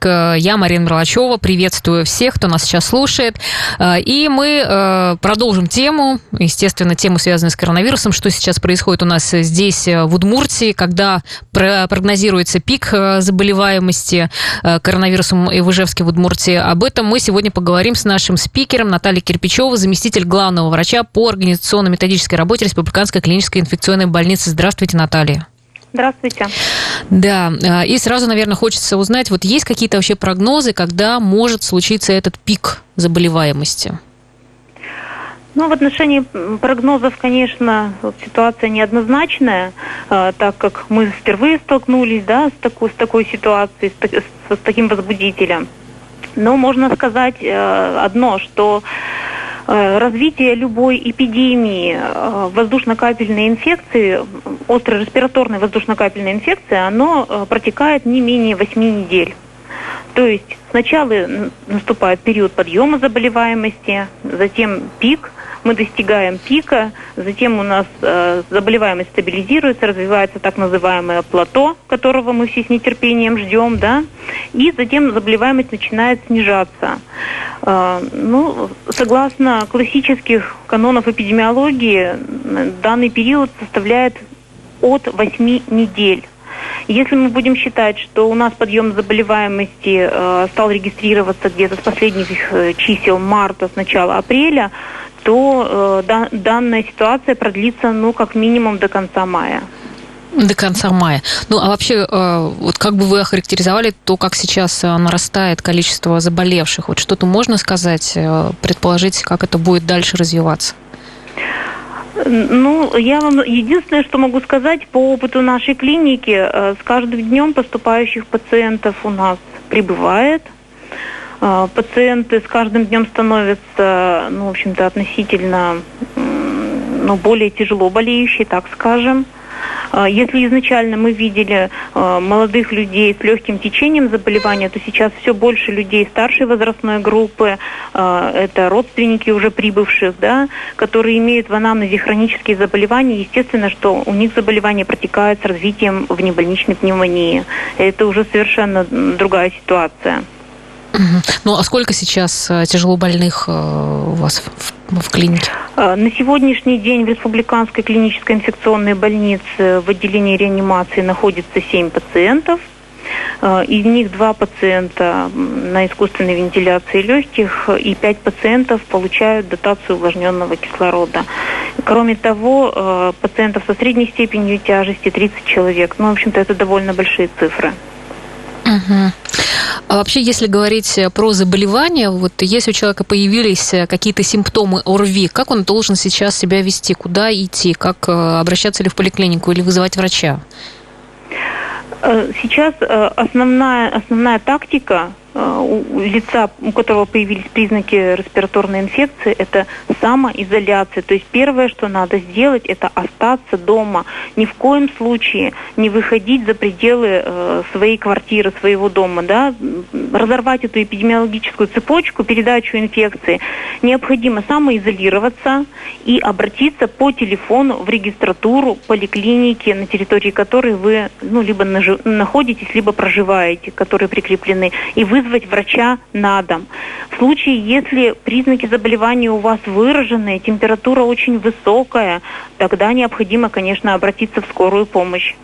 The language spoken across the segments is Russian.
Я Марина Мерлачева, приветствую всех, кто нас сейчас слушает. Э, и мы э, продолжим тему, естественно, тему, связанную с коронавирусом, что сейчас происходит у нас здесь, э, в Удмуртии, когда прогнозируется пик заболеваемости коронавирусом и в Ижевске, в Удмуртии. Об этом мы сегодня поговорим с нашим спикером Натальей Кирпичевой, заместитель главного врача по организационно-методической работе Республиканской клинической инфекционной больницы. Здравствуйте, Наталья. Здравствуйте. Да, а, и сразу, наверное, хочется узнать, вот есть какие-то вообще прогнозы, когда может случиться этот пик заболеваемости? Ну, в отношении прогнозов, конечно, ситуация неоднозначная, э, так как мы впервые столкнулись да, с, такой, с такой ситуацией, с, с, с таким возбудителем. Но можно сказать э, одно, что развитие любой эпидемии э, воздушно-капельной инфекции, острой респираторной воздушно-капельной инфекции, оно э, протекает не менее 8 недель. То есть сначала наступает период подъема заболеваемости, затем пик, мы достигаем пика, затем у нас э, заболеваемость стабилизируется, развивается так называемое плато, которого мы все с нетерпением ждем, да, и затем заболеваемость начинает снижаться. Э, ну, согласно классических канонов эпидемиологии, данный период составляет от 8 недель. Если мы будем считать, что у нас подъем заболеваемости э, стал регистрироваться где-то с последних э, чисел марта, с начала апреля, то э, да, данная ситуация продлится, ну, как минимум до конца мая. До конца мая. Ну, а вообще, э, вот как бы вы охарактеризовали то, как сейчас э, нарастает количество заболевших? Вот что-то можно сказать, э, предположить, как это будет дальше развиваться? Ну, я вам единственное, что могу сказать по опыту нашей клиники, с каждым днем поступающих пациентов у нас прибывает – пациенты с каждым днем становятся, ну, в общем-то, относительно ну, более тяжело болеющие, так скажем. А, если изначально мы видели а, молодых людей с легким течением заболевания, то сейчас все больше людей старшей возрастной группы, это родственники уже прибывших, да, которые имеют в анамнезе хронические заболевания. Естественно, что у них заболевание протекает с развитием внебольничной пневмонии. Это уже совершенно другая ситуация. Ну, а сколько сейчас э, тяжело больных э, у вас в, в клинике? Э, на сегодняшний день в Республиканской клинической инфекционной больнице в отделении реанимации находится 7 пациентов. Из них два пациента на искусственной вентиляции легких и пять пациентов получают дотацию увлажненного кислорода. Кроме того, пациентов со средней степенью тяжести 30 человек. Ну, в общем-то, это довольно большие цифры. Угу. А вообще, если говорить про заболевания, вот если у человека появились какие-то симптомы ОРВИ, как он должен сейчас себя вести, куда идти, как э, обращаться ли в поликлинику или вызывать врача? Э, сейчас э, основная, основная тактика Э, у лица, у которого появились признаки респираторной инфекции, это самоизоляция. То есть первое, что надо сделать, это остаться дома. Ни в коем случае не выходить за пределы э, своей квартиры, своего дома. Да? Разорвать эту эпидемиологическую цепочку, передачу инфекции. Необходимо самоизолироваться и обратиться по телефону в регистратуру поликлиники, на территории которой вы ну, либо находитесь, либо проживаете, которые прикреплены, и вызвать вызвать врача на дом. В случае, если признаки заболевания у вас выраженные, температура очень высокая, тогда необходимо, конечно, обратиться в скорую помощь.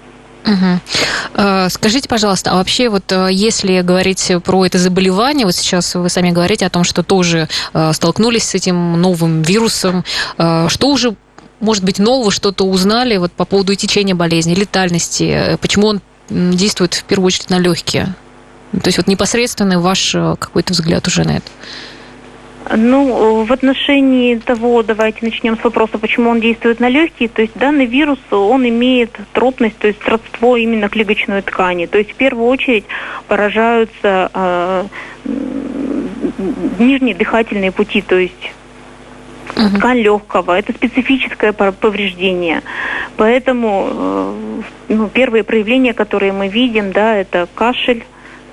Угу. Скажите, пожалуйста, а вообще вот э, если говорить про это заболевание, вот сейчас вы сами говорите о том, что тоже э, столкнулись с этим новым вирусом, что уже может быть нового, что-то узнали вот по поводу течения болезни, летальности, почему он действует в первую очередь на легкие? То есть вот непосредственный ваш э, какой-то взгляд уже на это. Ну, в отношении того, давайте начнем с вопроса, почему он действует на легкие. То есть данный вирус, он имеет тропность, то есть родство именно к легочной ткани. То есть в первую очередь поражаются э, нижние дыхательные пути, то есть uh ткань легкого. Это специфическое повреждение. Поэтому э, ну, первые проявления, которые мы видим, да, это кашель,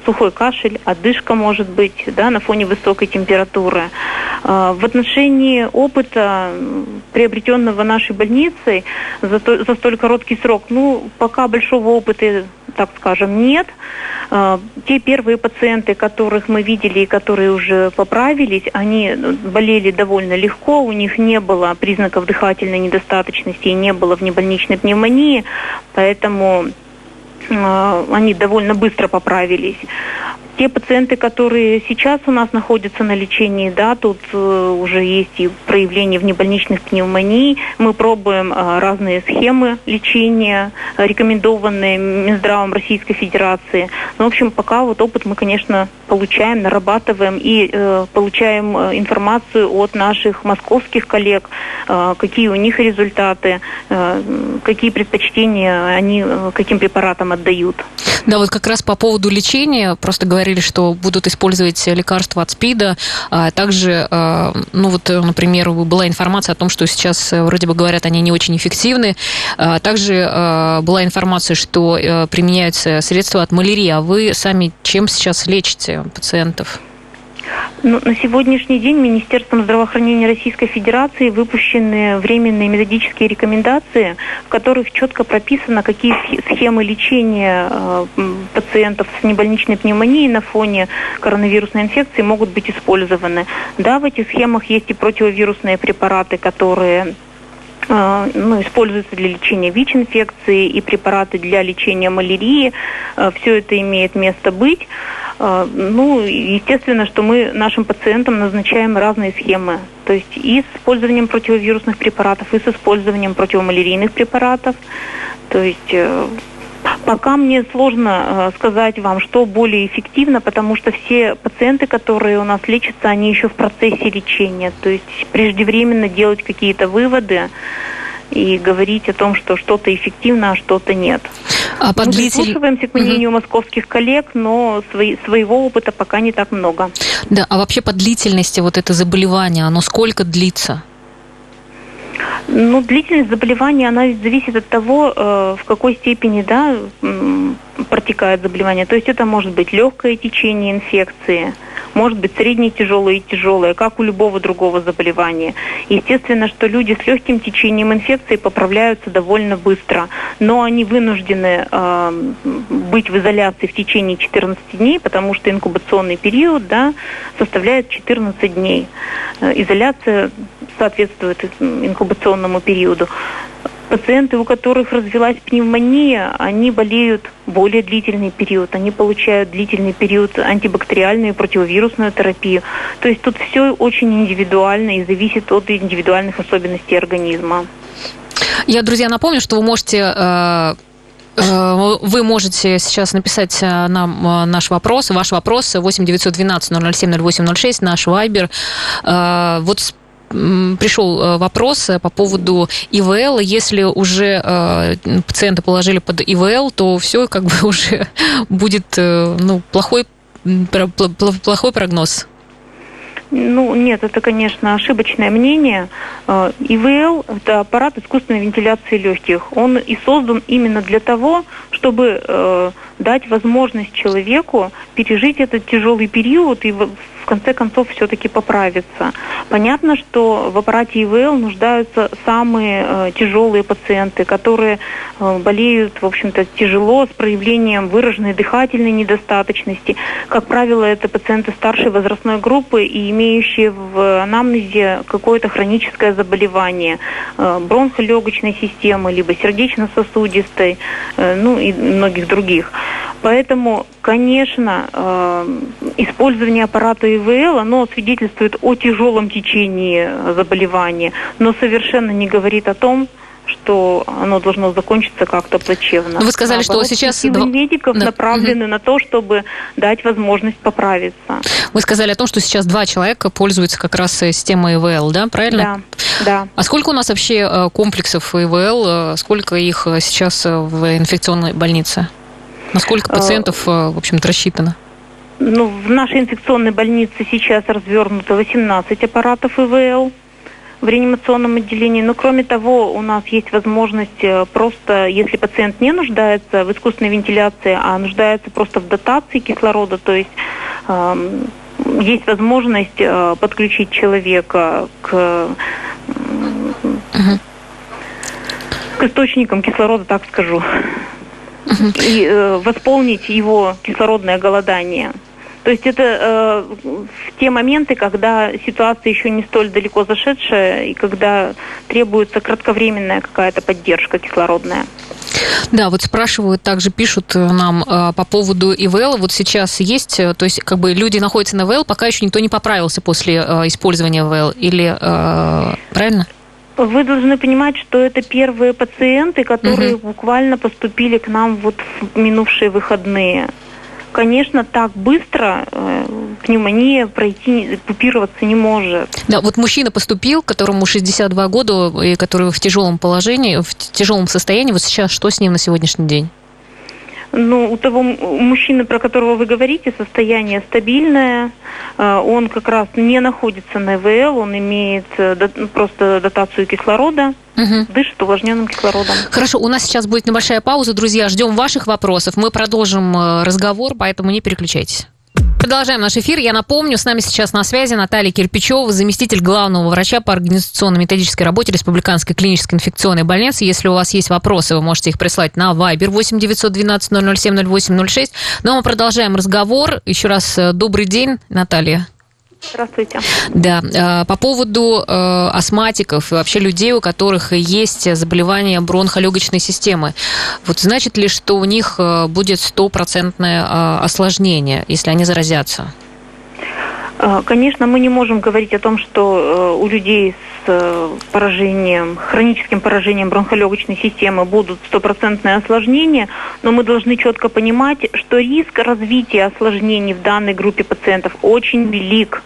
сухой кашель, одышка может быть да, на фоне высокой температуры. В отношении опыта, приобретенного нашей больницей за, то, за столь короткий срок, ну, пока большого опыта так скажем, нет. Те первые пациенты, которых мы видели и которые уже поправились, они болели довольно легко, у них не было признаков дыхательной недостаточности и не было внебольничной пневмонии, поэтому они довольно быстро поправились те пациенты, которые сейчас у нас находятся на лечении, да, тут э, уже есть и проявление внебольничных пневмоний. Мы пробуем э, разные схемы лечения, рекомендованные Минздравом Российской Федерации. Ну, в общем, пока вот опыт мы, конечно, получаем, нарабатываем и э, получаем э, информацию от наших московских коллег, э, какие у них результаты, э, какие предпочтения они э, каким препаратам отдают. Да, вот как раз по поводу лечения, просто говорили, что будут использовать лекарства от СПИДа. А также, а, ну вот, например, была информация о том, что сейчас э, вроде бы говорят, они не очень эффективны. А также была информация, что э, применяются средства от малярии. А вы сами чем сейчас лечите пациентов? Ну, на сегодняшний день Министерством здравоохранения Российской Федерации выпущены временные методические рекомендации, в которых четко прописано, какие схемы лечения э, пациентов с небольничной пневмонией на фоне коронавирусной инфекции могут быть использованы. Да, в этих схемах есть и противовирусные препараты, которые э, ну, используются для лечения ВИЧ-инфекции и препараты для лечения малярии. Э, Все это имеет место быть. А, ну, естественно, что мы нашим пациентам назначаем разные схемы. То есть и с использованием противовирусных препаратов, и с использованием противомалярийных препаратов. То есть э, Пока мне сложно э, сказать вам, что более эффективно, потому что все пациенты, которые у нас лечатся, они еще в процессе лечения. То есть преждевременно делать какие-то выводы и говорить о том, что что-то эффективно, а что-то нет. А по Мы прислушиваемся к мнению угу. московских коллег, но свои, своего опыта пока не так много. Да, а вообще по длительности вот это заболевание, оно сколько длится? Ну, длительность заболевания, она зависит от того, э, в какой степени, да, протекает заболевание. То есть это может быть легкое течение инфекции, может быть средне тяжелое и тяжелое, как у любого другого заболевания. Естественно, что люди с легким течением инфекции поправляются довольно быстро, но они вынуждены э, быть в изоляции в течение 14 дней, потому что инкубационный период да, составляет 14 дней. Э, изоляция соответствует инкубационному периоду. Пациенты, у которых развилась пневмония, они болеют более длительный период, они получают длительный период антибактериальную и противовирусную терапию. То есть тут все очень индивидуально и зависит от индивидуальных особенностей организма. Я, друзья, напомню, что вы можете э, э, вы можете сейчас написать э, нам наш вопрос, ваш вопрос 8 912 007 0806, наш вайбер. Вот пришел э, вопрос э, по поводу ИВЛ. Если уже э, пациента положили под ИВЛ, то все как бы уже будет ну, плохой, плохой прогноз. Ну, нет, это, конечно, ошибочное мнение. ИВЛ – это аппарат искусственной вентиляции легких. Он и создан именно для того, чтобы дать возможность человеку пережить этот тяжелый период и конце концов все-таки поправиться. Понятно, что в аппарате ИВЛ нуждаются самые э, тяжелые пациенты, которые э, болеют, в общем-то, тяжело, с проявлением выраженной дыхательной недостаточности. Как правило, это пациенты старшей возрастной группы и имеющие в анамнезе какое-то хроническое заболевание э, бронхолегочной системы, либо сердечно-сосудистой, э, ну и многих других. Поэтому, конечно, э, использование аппарата ИВЛ, оно свидетельствует о тяжелом течении заболевания, но совершенно не говорит о том, что оно должно закончиться как-то плачевно. Вы сказали, Наоборот, что сейчас... Силы медиков да. направлены угу. на то, чтобы дать возможность поправиться. Вы сказали о том, что сейчас два человека пользуются как раз системой ИВЛ, да, правильно? Да, да. А сколько у нас вообще э, комплексов ИВЛ, э, сколько их сейчас в инфекционной больнице? Насколько пациентов, в общем-то, рассчитано? Ну, в нашей инфекционной больнице сейчас развернуто 18 аппаратов ИВЛ в реанимационном отделении. Но кроме того, у нас есть возможность э, просто, если пациент не нуждается в искусственной вентиляции, а нуждается просто в дотации кислорода, то есть э, есть возможность подключить человека к, к источникам кислорода, так скажу, и восполнить его кислородное голодание. То есть это э, в те моменты, когда ситуация еще не столь далеко зашедшая и когда требуется кратковременная какая-то поддержка кислородная. Да, вот спрашивают, также пишут нам э, по поводу ИВЛ. Вот сейчас есть, э, то есть как бы люди находятся на ИВЛ, пока еще никто не поправился после э, использования ИВЛ, или э, правильно? Вы должны понимать, что это первые пациенты, которые угу. буквально поступили к нам вот в минувшие выходные конечно, так быстро э, пневмония пройти, купироваться не может. Да, вот мужчина поступил, которому 62 года, и который в тяжелом положении, в тяжелом состоянии, вот сейчас что с ним на сегодняшний день? Ну, у того мужчины, про которого вы говорите, состояние стабильное. Э, он как раз не находится на ИВЛ, он имеет э, просто дотацию кислорода. Угу. Дышит увлажненным кислородом. Хорошо, у нас сейчас будет небольшая пауза, друзья. Ждем ваших вопросов. Мы продолжим э, разговор, поэтому не переключайтесь. Продолжаем наш эфир. Я напомню, с нами сейчас на связи Наталья Кирпичева, заместитель главного врача по организационно-методической работе Республиканской клинической инфекционной больницы. Если у вас есть вопросы, вы можете их прислать на Viber 8 912 007 08 06. Но мы продолжаем разговор. Еще раз э, добрый день, Наталья. Здравствуйте. Да, э, по поводу э, астматиков и вообще людей, у которых есть заболевание бронхолегочной системы. Вот значит ли, что у них э, будет стопроцентное осложнение, если они заразятся? Конечно, мы не можем говорить о том, что у людей с поражением, хроническим поражением бронхолегочной системы будут стопроцентные осложнения, но мы должны четко понимать, что риск развития осложнений в данной группе пациентов очень велик.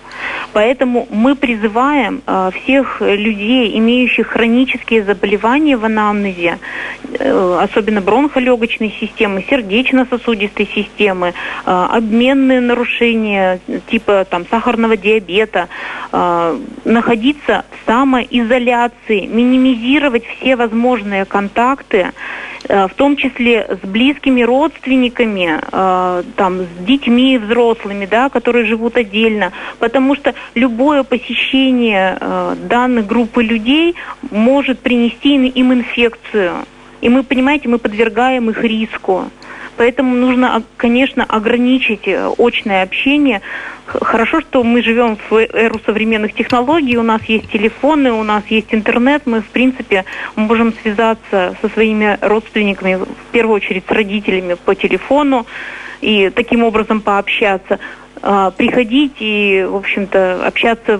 Поэтому мы призываем э, всех людей, имеющих хронические заболевания в анамнезе, э, особенно бронхолегочной системы, сердечно-сосудистой системы, э, обменные нарушения типа там, сахарного диабета, находиться в самоизоляции, минимизировать все возможные контакты, в том числе с близкими родственниками, там, с детьми взрослыми, да, которые живут отдельно, потому что любое посещение э, данной группы людей может принести им инфекцию. И мы, понимаете, мы подвергаем их риску. Поэтому нужно, конечно, ограничить э, очное общение. Хорошо, что мы живем в эру современных технологий, у нас есть телефоны, у нас есть интернет, мы, в принципе, можем связаться со своими родственниками, в первую очередь с родителями по телефону и таким образом пообщаться. А, приходить и, в общем-то, общаться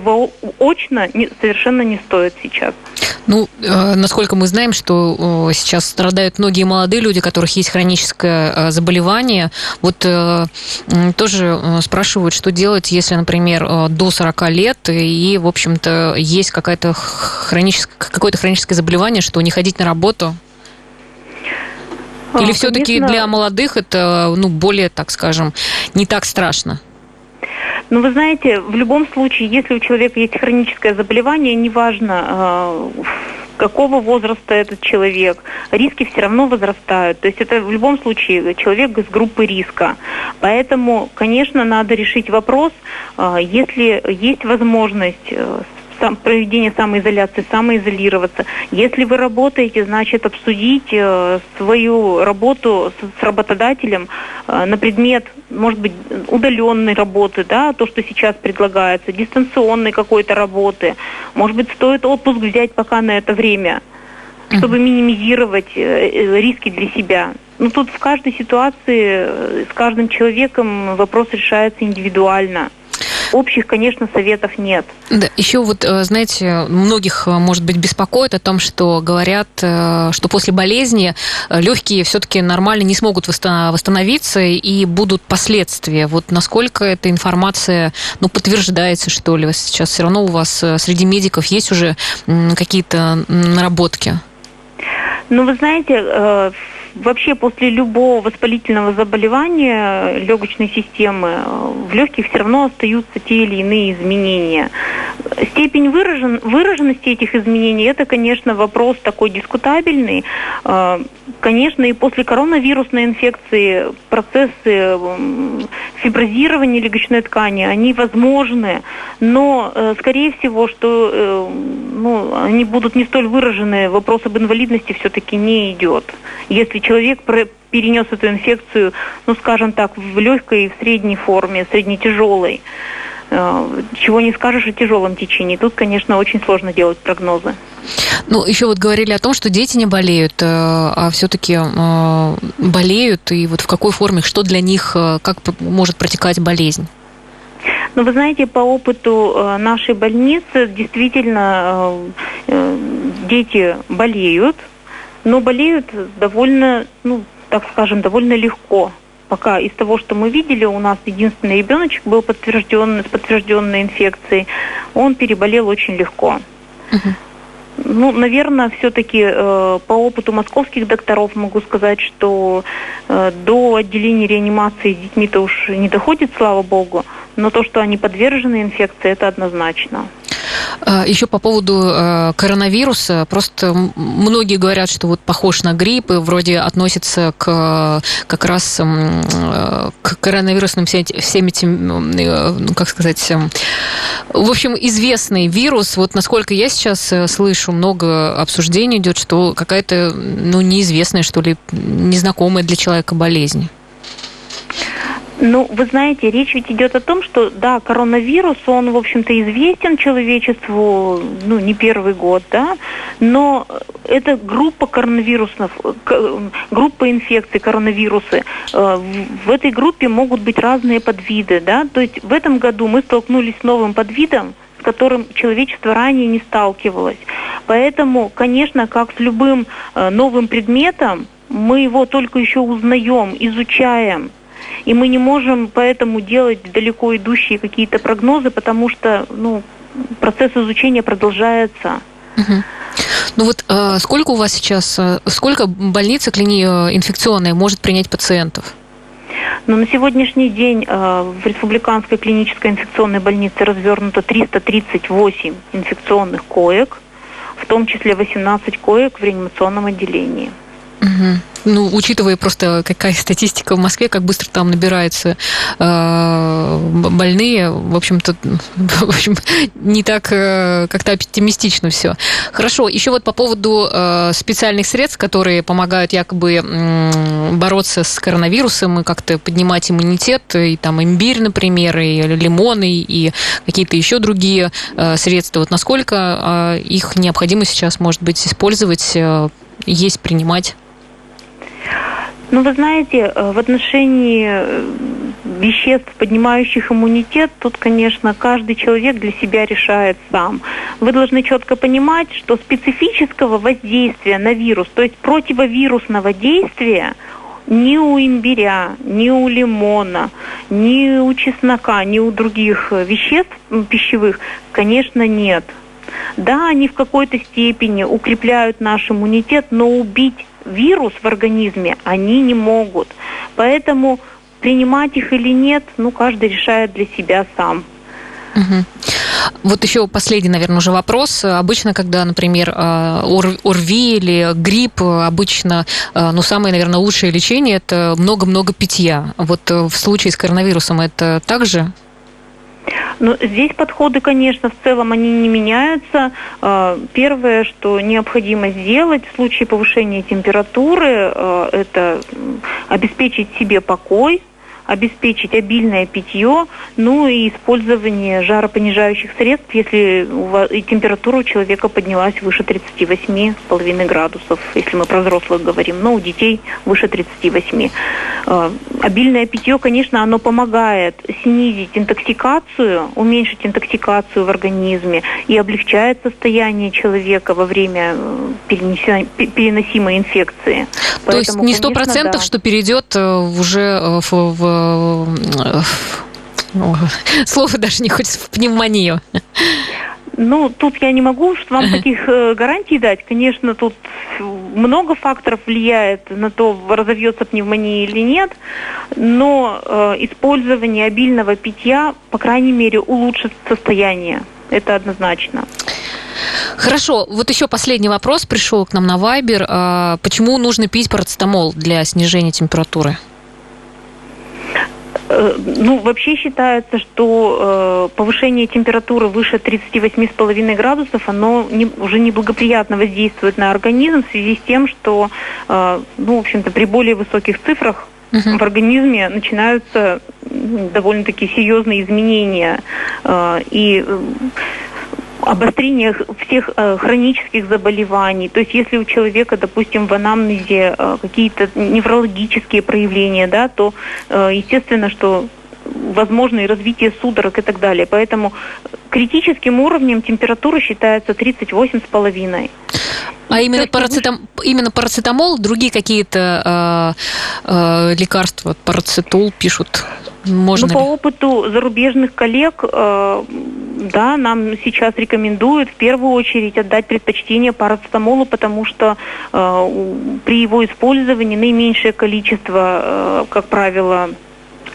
очно не, совершенно не стоит сейчас. Ну, э, насколько мы знаем, что сейчас страдают многие молодые люди, у которых есть хроническое э, заболевание. Вот э, тоже спрашивают, что делать, если, например, до 40 лет и, в общем-то, есть какое-то хроническое, какое-то хроническое заболевание, что не ходить на работу, или все-таки для молодых это ну, более, так скажем, не так страшно? Ну, вы знаете, в любом случае, если у человека есть хроническое заболевание, неважно, э, какого возраста этот человек, риски все равно возрастают. То есть это в любом случае человек из группы риска. Поэтому, конечно, надо решить вопрос, э, если есть возможность сам, проведение самоизоляции, самоизолироваться. Если вы работаете, значит обсудить э, свою работу с, с работодателем э, на предмет, может быть, удаленной работы, да, то, что сейчас предлагается, дистанционной какой-то работы. Может быть, стоит отпуск взять пока на это время, чтобы минимизировать э, э риски для себя. Ну, тут в каждой ситуации, э, с каждым человеком вопрос решается индивидуально общих, конечно, советов нет. Да, еще вот, э, знаете, многих, э, может быть, беспокоит о том, что говорят, э, что после болезни легкие все-таки нормально не смогут восстановиться и будут последствия. Вот насколько эта информация, ну, подтверждается, что ли, сейчас все равно у вас среди медиков есть уже какие-то наработки? Ну, вы знаете, Вообще после любого воспалительного заболевания легочной системы э, в легких все равно остаются те или иные изменения. Степень выражен, выраженности этих изменений это, конечно, вопрос такой дискутабельный. Конечно, и после коронавирусной инфекции процессы фиброзирования легочной ткани, они возможны, но, э, скорее всего, что э, ну, они будут не столь выражены, вопрос об инвалидности все-таки не идет. Если человек перенес эту инфекцию, ну, скажем так, в легкой и в средней форме, среднетяжелой, Э, чего не скажешь о тяжелом течении. Тут, конечно, очень сложно делать прогнозы. Ну, еще вот говорили о том, что дети не болеют, э, а все-таки э, болеют, и вот в какой форме, что для них, как может протекать болезнь? Ну, вы знаете, по опыту нашей больницы действительно дети болеют, но болеют довольно, ну, так скажем, довольно легко пока из того, что мы видели, у нас единственный ребеночек был подтвержден, с подтвержденной инфекцией. Он переболел очень легко. Угу. Ну, наверное, все-таки э, по опыту московских докторов могу сказать, что э, до отделения реанимации с детьми-то уж не доходит, слава богу, но то, что они подвержены инфекции, это однозначно. А, Еще по поводу э, коронавируса. Просто многие говорят, что вот похож на грипп и вроде относится к как раз э, к коронавирусным всем этим, э, ну, как сказать, в общем, известный вирус. Вот насколько я сейчас слышу, много обсуждений идет, что какая-то, ну, неизвестная, что ли, незнакомая для человека болезнь. Ну, вы знаете, речь ведь идет о том, что, да, коронавирус, он, в общем-то, известен человечеству, ну, не первый год, да, но это группа коронавирусов, группа инфекций, коронавирусы. Э, в этой группе могут быть разные подвиды, да, то есть в этом году мы столкнулись с новым подвидом, с которым человечество ранее не сталкивалось. Поэтому, конечно, как с любым э, новым предметом, мы его только еще узнаем, изучаем, и мы не можем поэтому делать далеко идущие какие-то прогнозы, потому что ну, процесс изучения продолжается. Угу. Ну вот э, сколько у вас сейчас, э, сколько больница клини э, инфекционная может принять пациентов? Ну, на сегодняшний день э, в Республиканской клинической инфекционной больнице развернуто 338 инфекционных коек, в том числе 18 коек в реанимационном отделении. Ну, учитывая просто какая статистика в Москве, как быстро там набираются э, больные, в общем-то, в общем, не так э, как-то оптимистично все. Хорошо, еще вот по поводу э, специальных средств, которые помогают якобы э, бороться с коронавирусом и как-то поднимать иммунитет, и там имбирь, например, и лимоны, и какие-то еще другие э, средства. Вот насколько э, их необходимо сейчас, может быть, использовать, э, есть, принимать? Ну, вы знаете, э, в отношении э, веществ, поднимающих иммунитет, тут, конечно, каждый человек для себя решает сам. Вы должны четко понимать, что специфического воздействия на вирус, то есть противовирусного действия, ни у имбиря, ни у лимона, ни у чеснока, ни у других веществ пищевых, конечно, нет. Да, они в какой-то степени укрепляют наш иммунитет, но убить вирус в организме они не могут. Поэтому принимать их или нет, ну, каждый решает для себя сам. Угу. Вот еще последний, наверное, уже вопрос. Обычно, когда, например, э, ОРВИ или грипп, обычно, э, ну, самое, наверное, лучшее лечение – это много-много питья. Вот э, в случае с коронавирусом это также ну, здесь подходы, конечно, в целом они не меняются. А, первое, что необходимо сделать в случае повышения температуры, а, это обеспечить себе покой, обеспечить обильное питье, ну и использование жаропонижающих средств, если температура у человека поднялась выше 38,5 градусов, если мы про взрослых говорим, но у детей выше 38. Э, обильное питье, конечно, оно помогает снизить интоксикацию, уменьшить интоксикацию в организме и облегчает состояние человека во время э, переносимой инфекции. То Поэтому, есть не сто процентов, да. что перейдет э, уже в, в слово даже не хочется, в пневмонию. Ну, тут я не могу вам таких э, гарантий дать. Конечно, тут много факторов влияет на то, разовьется пневмония или нет, но э, использование обильного питья, по крайней мере, улучшит состояние. Это однозначно. Хорошо, вот еще последний вопрос пришел к нам на Вайбер. А почему нужно пить парацетамол для снижения температуры? Э, ну, вообще считается, что э, повышение температуры выше 38,5 градусов, оно не, уже неблагоприятно воздействует на организм в связи с тем, что, э, ну, в общем-то, при более высоких цифрах uh-huh. в организме начинаются довольно-таки серьезные изменения. Э, и э, обострение всех э, хронических заболеваний. То есть если у человека, допустим, в анамнезе э, какие-то неврологические проявления, да, то э, естественно, что возможно и развитие судорог и так далее. Поэтому критическим уровнем температура считается 38,5. А именно, парацетам... именно парацетамол, другие какие-то э, э, лекарства, парацетол пишут? Можно ну, по опыту зарубежных коллег, э, да, нам сейчас рекомендуют в первую очередь отдать предпочтение парацетамолу, потому что э, при его использовании наименьшее количество, э, как правило,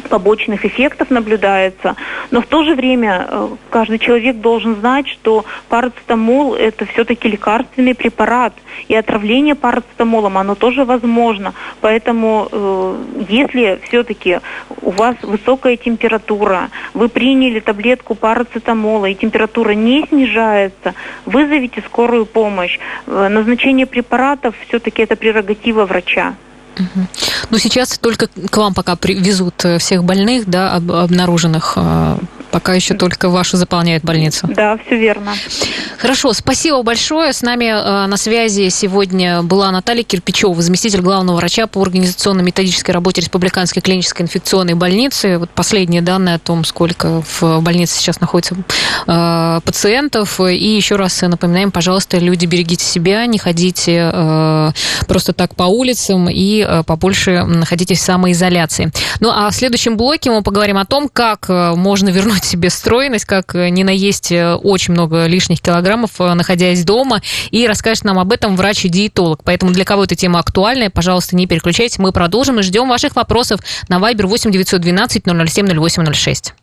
побочных эффектов наблюдается, но в то же время э, каждый человек должен знать, что парацетамол это все-таки лекарственный препарат, и отравление парацетамолом оно тоже возможно. Поэтому э, если все-таки у вас высокая температура, вы приняли таблетку парацетамола и температура не снижается, вызовите скорую помощь. Э, назначение препаратов все-таки это прерогатива врача. Угу. Ну, сейчас только к вам пока привезут э, всех больных, да, обнаруженных э, Пока еще только вашу заполняют больницу. Да, все верно. Хорошо, спасибо большое. С нами э, на связи сегодня была Наталья Кирпичева, заместитель главного врача по организационно-методической работе Республиканской клинической инфекционной больницы. Вот последние данные о том, сколько в больнице сейчас находится э, пациентов. И еще раз напоминаем, пожалуйста, люди, берегите себя, не ходите просто так по улицам и э, побольше находитесь в самоизоляции. Ну а в следующем блоке мы поговорим о том, как э, можно вернуть себе стройность, как э, не наесть очень много лишних килограммов, находясь дома, и расскажет нам об этом врач и диетолог. Поэтому для кого эта тема актуальная, пожалуйста, не переключайтесь, мы продолжим и ждем ваших вопросов на Viber 8 912 007 0806.